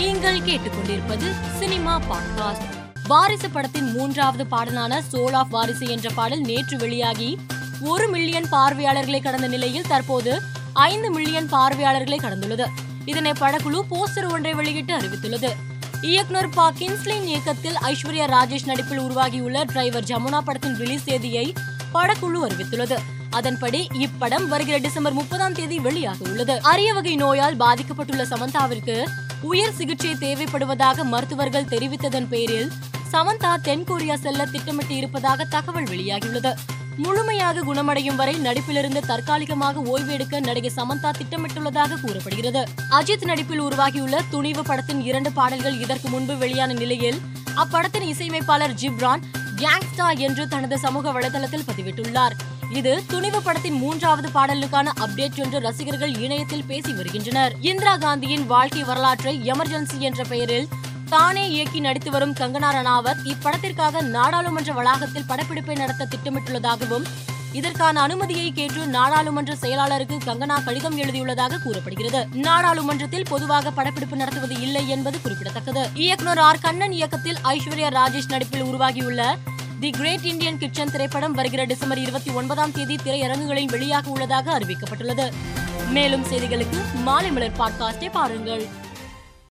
நீங்கள் கேட்டுக்கொண்டிருப்பது cinema podcast. வாரிசு படத்தின் மூன்றாவது பாடலான சோல் ஆஃப் வாரிசு என்ற பாடல் நேற்று வெளியாகி ஒரு மில்லியன் பார்வையாளர்களை கடந்த நிலையில் தற்போது ஐந்து மில்லியன் பார்வையாளர்களை கடந்துள்ளது. இதனை படக்குழு போஸ்டர் ஒன்றை வெளியிட்டு அறிவித்துள்ளது. இயக்குனர் பா. கின்ஸ்லின் இயக்கத்தில் ஐஸ்வர்யா ராஜேஷ் நடிப்பில் உருவாகியுள்ள டிரைவர் ஜமுனா படத்தின் ரிலீஸ் தேதியை படக்குழு அறிவித்துள்ளது. அதன்படி இப்படம் வருகிற டிசம்பர் முப்பதாம் தேதி வெளியாக உள்ளது அரிய வகை நோயால் பாதிக்கப்பட்டுள்ள சமந்தாவிற்கு உயர் சிகிச்சை தேவைப்படுவதாக மருத்துவர்கள் தெரிவித்ததன் பேரில் சமந்தா தென்கொரியா செல்ல திட்டமிட்டு இருப்பதாக தகவல் வெளியாகியுள்ளது. முழுமையாக குணமடையும் வரை நடிப்பிலிருந்து தற்காலிகமாக ஓய்வு எடுக்க நடிகை சமந்தா திட்டமிட்டுள்ளதாக கூறப்படுகிறது. அஜித் நடிப்பில் உருவாகியுள்ள துணிவு படத்தின் இரண்டு பாடல்கள் இதற்கு முன்பு வெளியான நிலையில் அப்படத்தின் இசையமைப்பாளர் ஜிப்ரான் கேங்ஸ்டா என்று தனது சமூக வலைதளத்தில் பதிவிட்டுள்ளார். இது துணிவு படத்தின் மூன்றாவது பாடலுக்கான அப்டேட் என்று ரசிகர்கள் இணையத்தில் பேசி வருகின்றனர். இந்திரா காந்தியின் வாழ்க்கை வரலாற்றை எமர்ஜென்சி என்ற பெயரில் தானே இயக்கி நடித்து வரும் கங்கனா ரணாவத் இப்படத்திற்காக நாடாளுமன்ற வளாகத்தில் படப்பிடிப்பை நடத்த திட்டமிட்டுள்ளதாகவும் இதற்கான அனுமதியை கேட்டு நாடாளுமன்ற செயலாளருக்கு கங்கனா கடிதம் எழுதியுள்ளதாக கூறப்படுகிறது. நாடாளுமன்றத்தில் பொதுவாக படப்பிடிப்பு நடத்துவது இல்லை என்பது குறிப்பிடத்தக்கது. இயக்குனர் ஆர். கண்ணன் இயக்கத்தில் ஐஸ்வர்யா ராஜேஷ் நடிப்பில் உருவாகியுள்ள தி கிரேட் இந்தியன் கிச்சன் திரைப்படம் வருகிற டிசம்பர் இருபத்தி ஒன்பதாம் தேதி திரையரங்குகளில் வெளியாக உள்ளதாக அறிவிக்கப்பட்டுள்ளது. மேலும் செய்திகளுக்கு மாலை மலர் பாட்காஸ்டை பாருங்கள்.